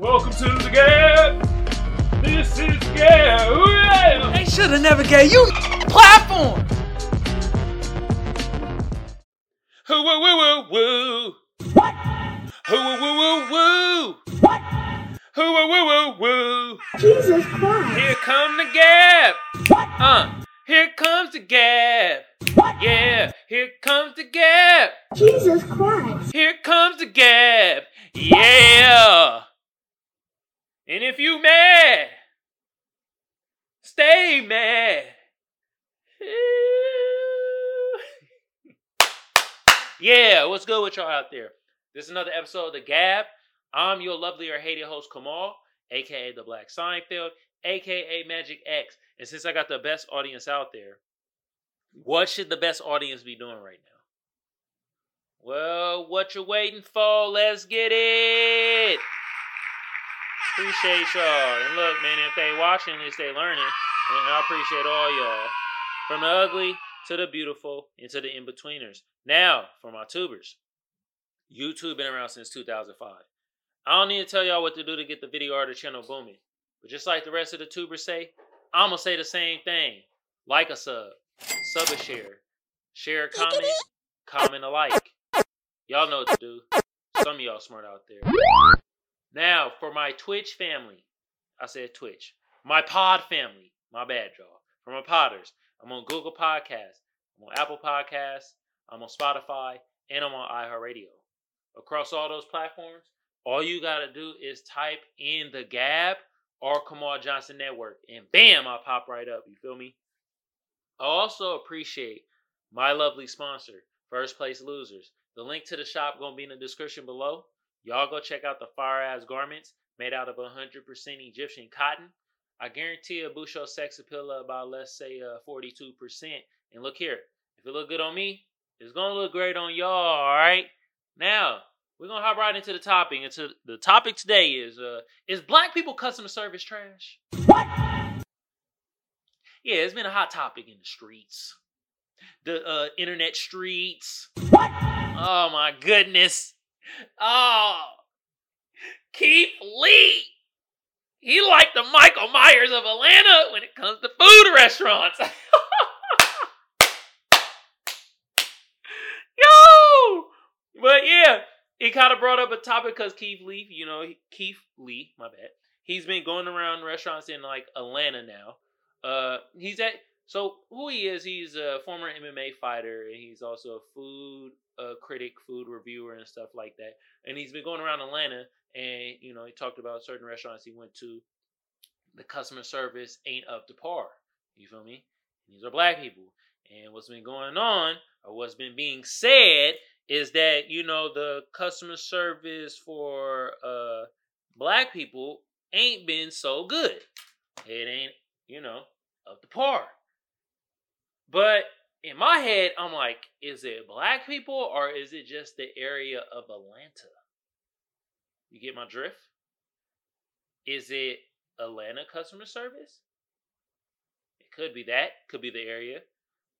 Welcome to the Gab. This is Gab. Ooh, yeah. They should have never gave you platform. Woo woo woo woo woo. What? Woo woo woo woo woo. What? Woo woo woo woo woo. Jesus Christ. Here come the Gab. What? Uh. Here comes the Gab. What? Yeah. Here comes the Gab. Jesus Christ. Here comes the Gab. Yeah. And if you mad, stay mad. yeah, what's good with y'all out there? This is another episode of The Gab. I'm your lovely or hated host, Kamal, aka The Black Seinfeld, aka Magic X. And since I got the best audience out there, what should the best audience be doing right now? Well, what you waiting for? Let's get it. Appreciate y'all. And look, man, if they watching, at least they learning. And I appreciate all y'all. From the ugly to the beautiful and to the in-betweeners. Now, for my tubers. YouTube been around since 2005. I don't need to tell y'all what to do to get the video or the channel booming. But just like the rest of the tubers say, I'm going to say the same thing. Like a sub. Sub a share. Share a comment. Comment a like. Y'all know what to do. Some of y'all smart out there. Now, for my Twitch family, I said Twitch. My pod family, my bad, y'all. For my podders, I'm on Google Podcasts, I'm on Apple Podcasts, I'm on Spotify, and I'm on iHeartRadio. Across all those platforms, all you gotta do is type in the Gab or Kamal Johnson Network, and bam, I'll pop right up. You feel me? I also appreciate my lovely sponsor, First Place Losers. The link to the shop gonna be in the description below. Y'all go check out the fire ass garments made out of 100% Egyptian cotton. I guarantee a your sex appeal about let's say uh, 42%. And look here, if it look good on me, it's gonna look great on y'all. All right. Now we're gonna hop right into the topic. Into the topic today is uh is black people customer service trash? What? Yeah, it's been a hot topic in the streets, the uh, internet streets. What? Oh my goodness. Oh, Keith Lee. He like the Michael Myers of Atlanta when it comes to food restaurants. Yo! But yeah, it kind of brought up a topic because Keith Lee, you know, Keith Lee, my bad. He's been going around restaurants in like Atlanta now. Uh, he's at so who he is? He's a former MMA fighter, and he's also a food critic, food reviewer, and stuff like that. And he's been going around Atlanta, and you know, he talked about certain restaurants he went to. The customer service ain't up to par. You feel me? These are black people, and what's been going on, or what's been being said, is that you know the customer service for uh black people ain't been so good. It ain't, you know, up to par. But in my head, I'm like, is it black people or is it just the area of Atlanta? You get my drift? Is it Atlanta customer service? It could be that, could be the area.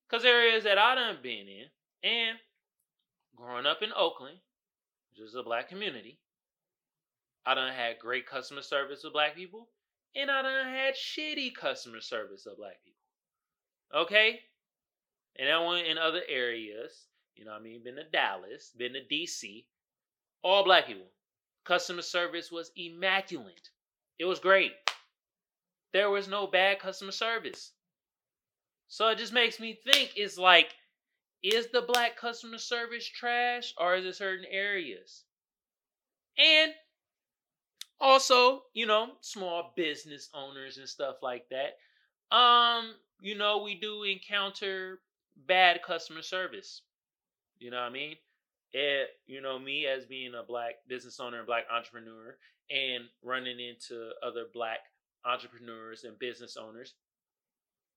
Because areas that I done been in, and growing up in Oakland, which is a black community, I done had great customer service with black people, and I done had shitty customer service of black people. Okay? And I went in other areas, you know I mean? Been to Dallas, been to DC, all black people. Customer service was immaculate. It was great. There was no bad customer service. So it just makes me think it's like, is the black customer service trash or is it certain areas? And also, you know, small business owners and stuff like that. Um, you know, we do encounter bad customer service. You know what I mean? It, you know, me as being a black business owner and black entrepreneur and running into other black entrepreneurs and business owners.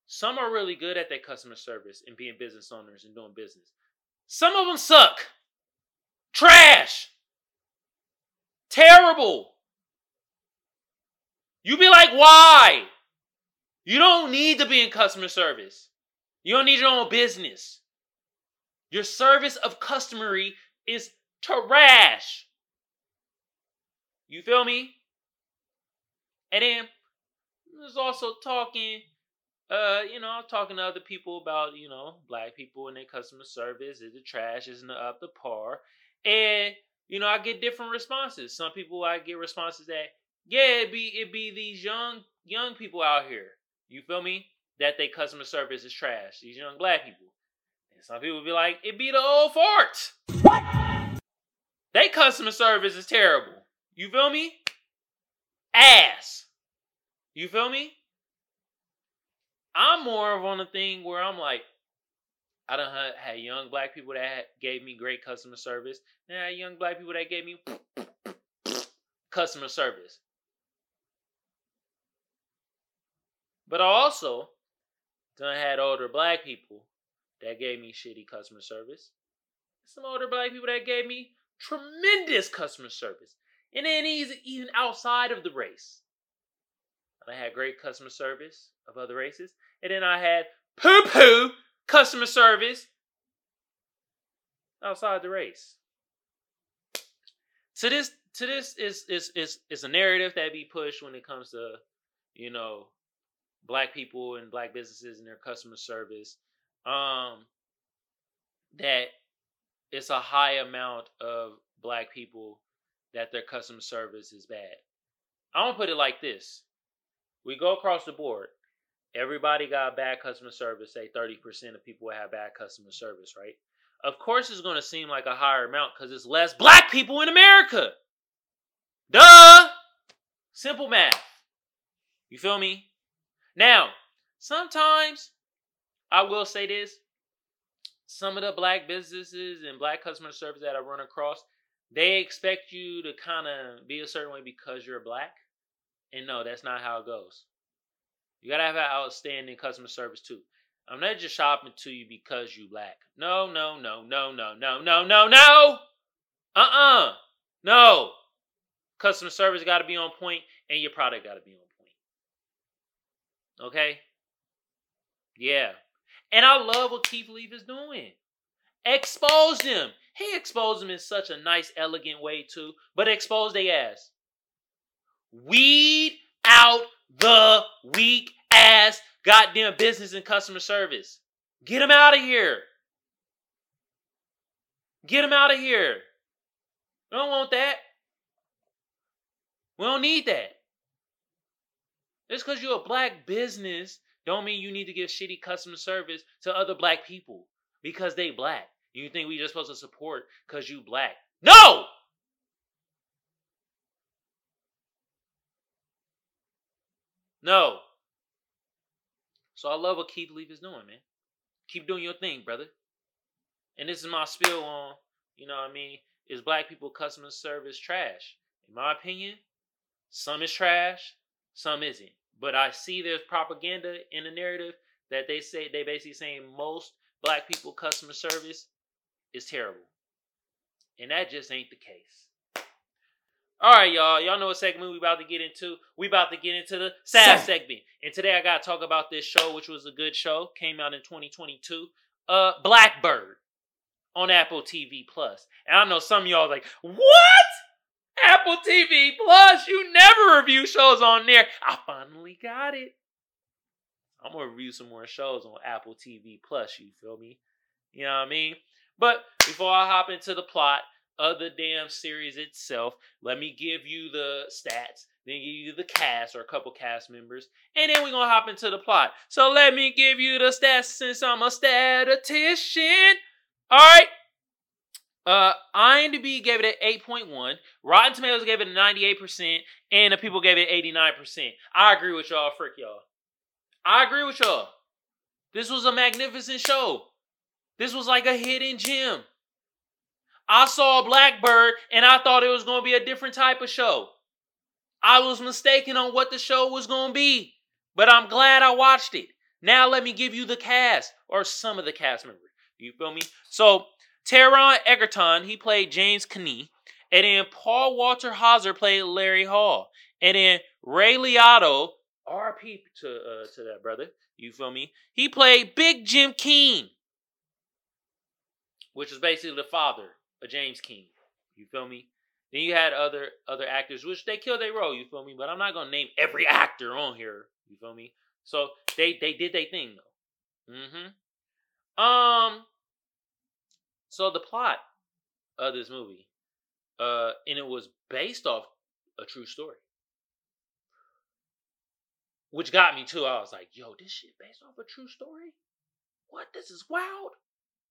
Some are really good at their customer service and being business owners and doing business. Some of them suck. Trash. Terrible. You be like, why? You don't need to be in customer service. You don't need your own business. Your service of customery is trash. You feel me? And then I was also talking, uh, you know, talking to other people about, you know, black people and their customer service. Is it trash? Isn't it up to par? And you know, I get different responses. Some people I get responses that, yeah, it be it be these young young people out here. You feel me? That they customer service is trash. These young black people. And some people be like, it be the old farts. What? They customer service is terrible. You feel me? Ass. You feel me? I'm more of on a thing where I'm like, I done had, young black people that gave me great customer service. And I had young black people that gave me customer service. But I also done had older black people that gave me shitty customer service. Some older black people that gave me tremendous customer service. And then even outside of the race. And I had great customer service of other races. And then I had poo poo customer service outside the race. So this to this is is is is a narrative that be pushed when it comes to, you know, black people and black businesses and their customer service. Um that it's a high amount of black people that their customer service is bad. I'm gonna put it like this. We go across the board. Everybody got bad customer service. Say 30% of people have bad customer service, right? Of course, it's to seem like a higher amount because it's less black people in America. Duh! Simple math. You feel me? Now, sometimes I will say this some of the black businesses and black customer service that I run across, they expect you to kind of be a certain way because you're black. And no, that's not how it goes. You gotta have outstanding customer service too. I'm not just shopping to you because you black. No, no, no, no, no, no, no, no, no. Uh-uh. No. Customer service gotta be on point and your product gotta be on point. Okay? Yeah. And I love what Keith Lee is doing. Expose them. He exposed them in such a nice, elegant way too. But expose their ass. Weed out the weak ass goddamn business and customer service. Get them out of here. Get them out of here. We don't want that. We don't need that. Just because you're a black business don't mean you need to give shitty customer service to other black people because they black. You think we just supposed to support because you black. No! No. So I love what Keith Lee is doing, man. Keep doing your thing, brother. And this is my spill on, you know what I mean, is black people customer service trash? In my opinion, some is trash, some isn't. But I see there's propaganda in the narrative that they say they basically saying most black people customer service is terrible. And that just ain't the case. All right, y'all. Y'all know what segment we about to get into. We about to get into the sad segment. And today I got to talk about this show, which was a good show. Came out in 2022. Uh, Blackbird on Apple TV Plus. And I know some of y'all like, what? Apple TV Plus? You never review shows on there. I finally got it. I'm gonna review some more shows on Apple TV Plus. You feel me? You know what I mean? But before I hop into the plot, of the damn series itself. Let me give you the stats, then give you the cast or a couple cast members, and then we're gonna hop into the plot. So let me give you the stats since I'm a statistician. Alright. Uh IMDb gave it an 8.1, Rotten Tomatoes gave it a 98%, and the people gave it 89%. I agree with y'all, frick y'all. I agree with y'all. This was a magnificent show. This was like a hidden gem. I saw Blackbird and I thought it was going to be a different type of show. I was mistaken on what the show was going to be, but I'm glad I watched it. Now let me give you the cast or some of the cast members. You feel me? So Taron Egerton, he played James Keene. And then Paul Walter Hauser played Larry Hall. And then Ray Liotta, RP to uh, to that brother. You feel me? He played Big Jim Keene, which is basically the father of James Keene. You feel me? Then you had other other actors, which they killed their role. You feel me? But I'm not gonna name every actor on here. You feel me? So they they did their thing though. Mm-hmm. Um. So the plot of this movie, uh, and it was based off a true story, which got me too. I was like, "Yo, this shit based off a true story? What? This is wild!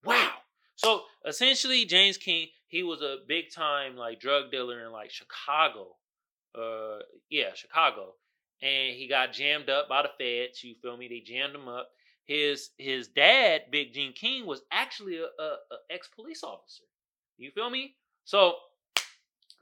Wow!" So essentially, James King, he was a big time like drug dealer in like Chicago. Uh, yeah, Chicago, and he got jammed up by the feds. You feel me? They jammed him up. His his dad, Big Gene King, was actually a, a, a ex police officer. You feel me? So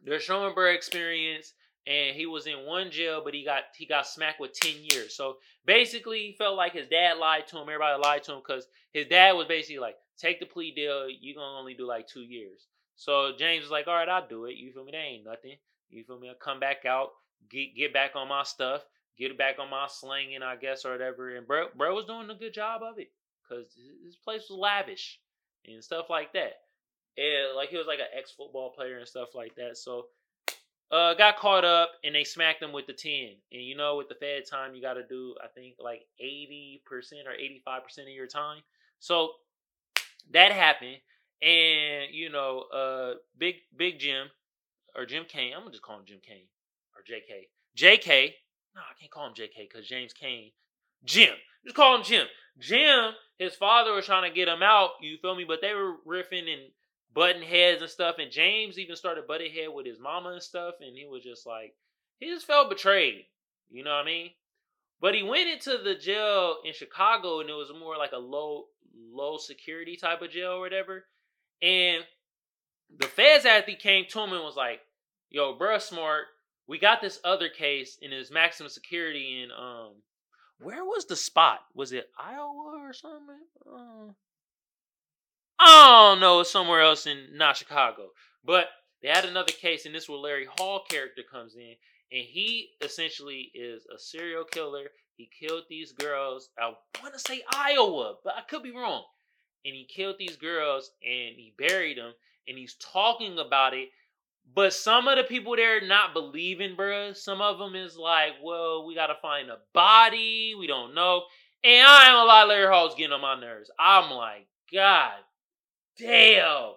the Schoenberg experience, and he was in one jail, but he got he got smacked with ten years. So basically, he felt like his dad lied to him. Everybody lied to him because his dad was basically like, "Take the plea deal. You gonna only do like two years." So James was like, "All right, I'll do it." You feel me? That ain't nothing. You feel me? I'll come back out, get get back on my stuff, get it back on my slinging, I guess, or whatever. And bro, bro was doing a good job of it because his place was lavish and stuff like that. And like he was like an ex football player and stuff like that. So uh got caught up and they smacked him with the 10. And you know, with the Fed time, you got to do, I think, like 80% or 85% of your time. So that happened. And, you know, uh Big Big Jim or Jim Kane, I'm gonna just call him Jim Kane or JK. JK, no, I can't call him JK because James Kane. Jim. Just call him Jim. Jim, his father was trying to get him out, you feel me? But they were riffing and butting heads and stuff. And James even started butting head with his mama and stuff. And he was just like, he just felt betrayed. You know what I mean? But he went into the jail in Chicago and it was more like a low, low security type of jail or whatever. And the feds actually came to him and was like, yo, bruh, smart. We got this other case in his maximum security in um where was the spot? Was it Iowa or something? Uh, I don't know, somewhere else in not Chicago. But they had another case, and this where Larry Hall character comes in, and he essentially is a serial killer. He killed these girls. I want to say Iowa, but I could be wrong. And he killed these girls, and he buried them, and he's talking about it. But some of the people there not believing, bruh. Some of them is like, well, we gotta find a body. We don't know. And I ain't a lot Larry Hall's getting on my nerves. I'm like, God damn.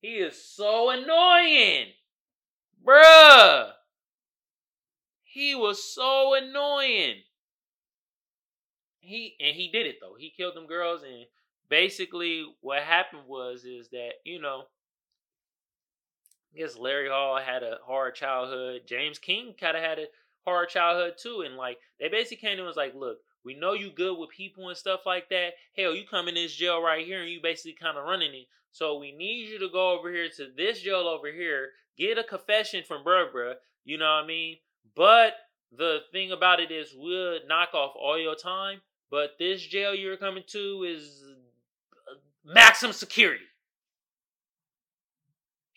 He is so annoying. Bruh. He was so annoying. He and he did it though. He killed them girls and basically what happened was is that, you know, I guess Larry Hall had a hard childhood. James King kind of had a hard childhood too. And like they basically came to was like, look, we know you good with people and stuff like that. Hell, you come in this jail right here and you basically kind of running it. So we need you to go over here to this jail over here, get a confession from bruh bruh. You know what I mean? But the thing about it is we'll knock off all your time. But this jail you're coming to is uh, maximum security.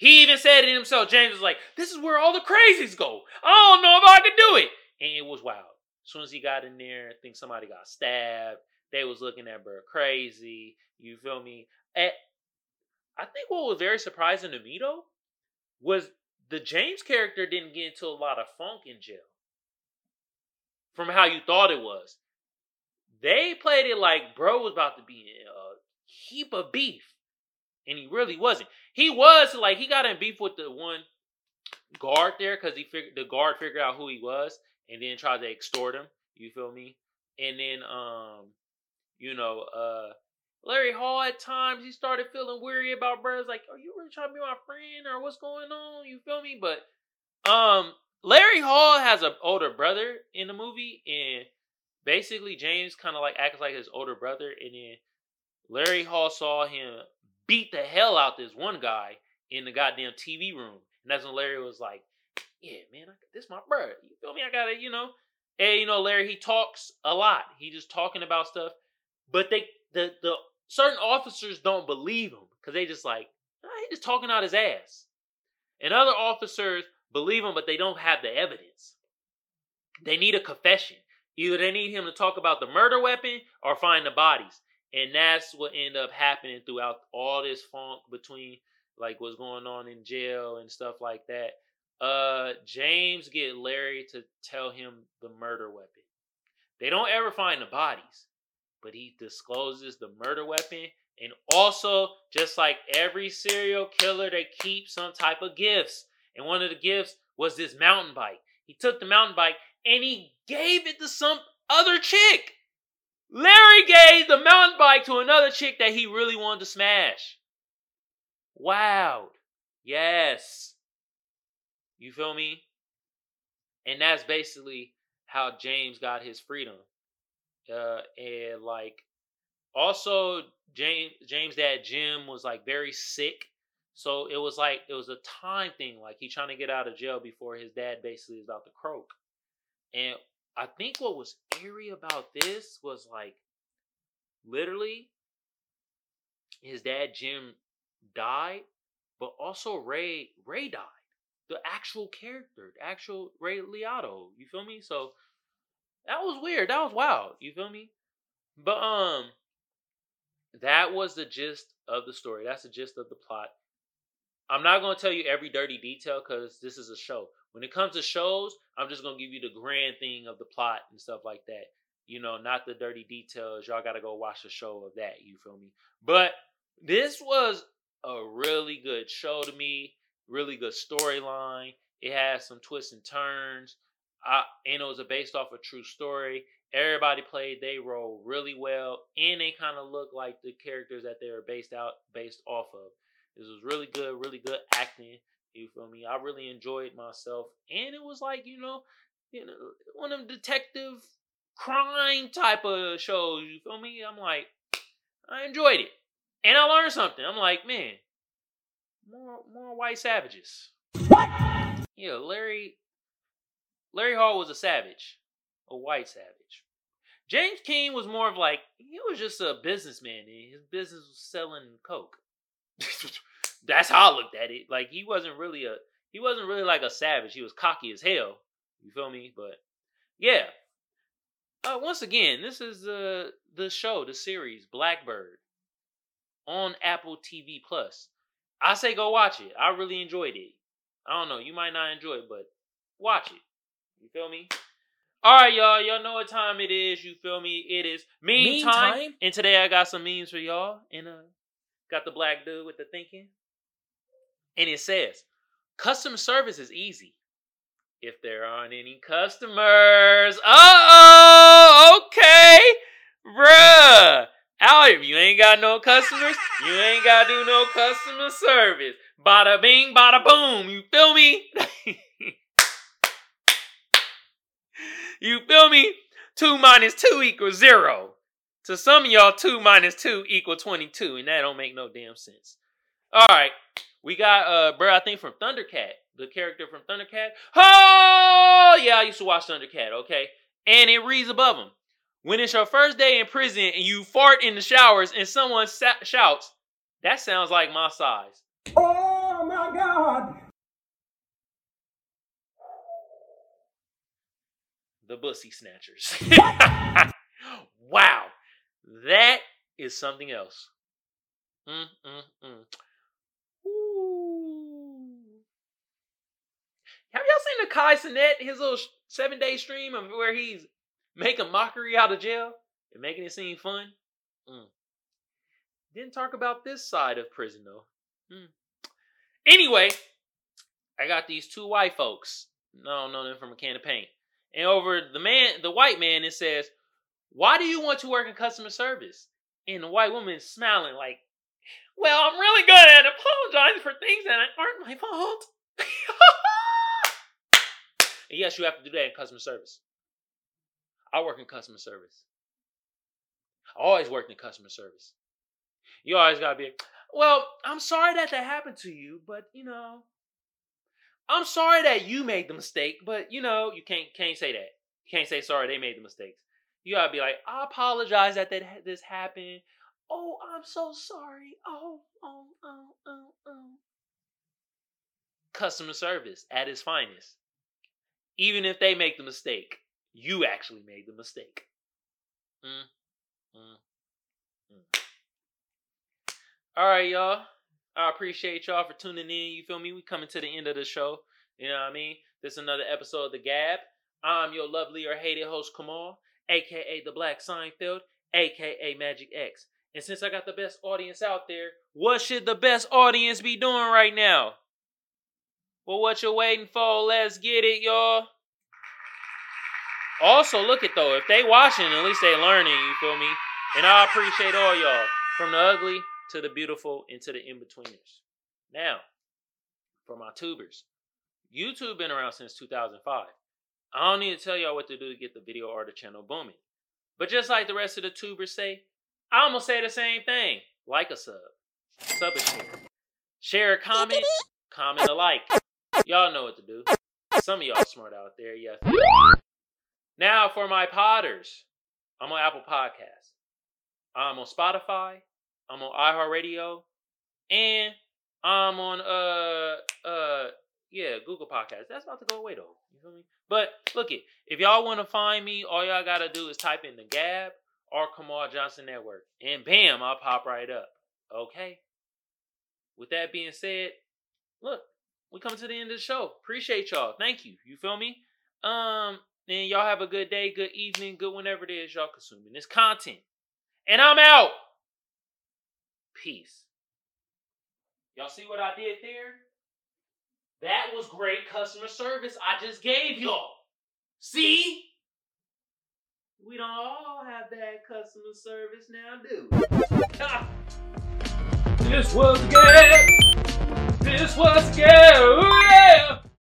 He even said it himself. James was like, "This is where all the crazies go. I don't know if I can do it." And it was wild. As soon as he got in there, I think somebody got stabbed. They was looking at bro crazy. You feel me? At, I think what was very surprising to me though was the James character didn't get into a lot of funk in jail. From how you thought it was, they played it like bro was about to be in a heap of beef, and he really wasn't. He was like he got in beef with the one guard there because he figured the guard figured out who he was and then tried to extort him. You feel me? And then um, you know, uh Larry Hall at times he started feeling weary about brothers like, are you really trying to be my friend or what's going on? You feel me? But um Larry Hall has an older brother in the movie and basically James kind of like acts like his older brother and then Larry Hall saw him beat the hell out this one guy in the goddamn TV room. And that's when Larry was like, yeah, man, I, this my brother. You feel me? I gotta, you know. And you know, Larry, he talks a lot. He just talking about stuff. But they the the certain officers don't believe him because they just like, oh, he just talking out his ass. And other officers believe him, but they don't have the evidence. They need a confession. Either they need him to talk about the murder weapon or find the bodies. And that's what ended up happening throughout all this funk between like what's going on in jail and stuff like that. Uh, James get Larry to tell him the murder weapon. They don't ever find the bodies, but he discloses the murder weapon. And also, just like every serial killer, they keep some type of gifts. And one of the gifts was this mountain bike. He took the mountain bike and he gave it to some other chick. Larry gave the mountain bike to another chick that he really wanted to smash. Wow. Yes. You feel me? And that's basically how James got his freedom. Uh, and like, also James James' dad Jim was like very sick, so it was like it was a time thing. Like he trying to get out of jail before his dad basically is about to croak. And I think what was eerie about this was like, literally, his dad Jim died, but also Ray Ray died. The actual character, the actual Ray Liotta. You feel me? So that was weird. That was wild. You feel me? But um, that was the gist of the story. That's the gist of the plot. I'm not gonna tell you every dirty detail because this is a show. When it comes to shows, I'm just gonna give you the grand thing of the plot and stuff like that. You know, not the dirty details. Y'all gotta go watch the show of that. You feel me? But this was a really good show to me. Really good storyline. It has some twists and turns. I, and it was based off a true story. Everybody played their role really well, and they kind of look like the characters that they were based out based off of. This was really good, really good acting. You feel me? I really enjoyed myself, and it was like you know, you know, one of them detective crime type of shows. You feel me? I'm like, I enjoyed it, and I learned something. I'm like, man, more more white savages. What? Yeah, Larry Larry Hall was a savage, a white savage. James King was more of like he was just a businessman. His business was selling coke. That's how I looked at it. Like he wasn't really a he wasn't really like a savage. He was cocky as hell. You feel me? But yeah. Uh, once again, this is uh, the show, the series Blackbird on Apple TV Plus. I say go watch it. I really enjoyed it. I don't know, you might not enjoy it, but watch it. You feel me? All right, y'all. Y'all know what time it is. You feel me? It is meme, Meme time. time? And today I got some memes for y'all. And uh, got the black dude with the thinking. And it says, customer service is easy if there aren't any customers. Uh oh. Okay, bruh. Out if you ain't got no customers, you ain't got to do no customer service. Bada bing, bada boom. You feel me? You feel me? 2 minus 2 equals 0. To some of y'all, 2 minus 2 equal 22, and that don't make no damn sense. All right. We got, uh, bro, I think from Thundercat, the character from Thundercat. Oh, yeah, I used to watch Thundercat, okay? And it reads above him. When it's your first day in prison and you fart in the showers and someone sa- shouts, that sounds like my size. Oh my god! the bussy snatchers. wow, that is something else. Mm, mm, mm. Have y'all seen the Kai Cenat, his little seven day stream of where he's making mockery out of jail and making it seem fun? Mm. Didn't talk about this side of prison though. Mm. Anyway, I got these two white folks. No, know them from a can of paint. And over the man, the white man, it says, "Why do you want to work in customer service?" And the white woman is smiling like, "Well, I'm really good at apologizing for things that aren't my fault." and yes, you have to do that in customer service. I work in customer service. I always worked in customer service. You always gotta be, well, I'm sorry that that happened to you, but you know, I'm sorry that you made the mistake, but you know, you can't can't say that. You can't say sorry they made the mistakes. You gotta be like, I apologize that that this happened. Oh, I'm so sorry. Oh, oh, oh, oh, oh. Customer service at its finest. Even if they make the mistake, you actually made the mistake. Mm, mm, mm. All right, y'all. I appreciate y'all for tuning in. You feel me? We coming to the end of the show. You know what I mean? This is another episode of The Gab. I'm your lovely or hated host, Kamal, aka The Black Seinfeld, aka Magic X. And since I got the best audience out there, what should the best audience be doing right now? Well, what you waiting for? Let's get it, y'all. Also, look at though, if they watching, at least they learning, you feel me? And I appreciate all y'all. From the ugly to the beautiful and to the in-betweeners. Now, for my tubers. YouTube been around since 2005. I don't need to tell y'all what to do to get the video or the channel booming. But just like the rest of the tubers say, I'm gonna say the same thing. Like a sub. Sub a share. Share a comment, comment a like. Y'all know what to do. Some of y'all smart out there, yeah. Now for my podders. I'm on Apple Podcasts. I'm on Spotify. I'm on iHeartRadio. And I'm on uh uh yeah, Google Podcasts. That's about to go away though. You feel me? But look it, if y'all want to find me, all y'all gotta do is type in the Gab or Kamal Johnson Network. And bam, I'll pop right up. Okay? With that being said, look, we come to the end of the show. Appreciate y'all. Thank you. You feel me? Um, and y'all have a good day, good evening, good whenever it is y'all consuming this content. And I'm out. Peace. Y'all see what I did there? That was great customer service I just gave y'all. See? We don't all have bad customer service now, do this was good. This was good. Yeah!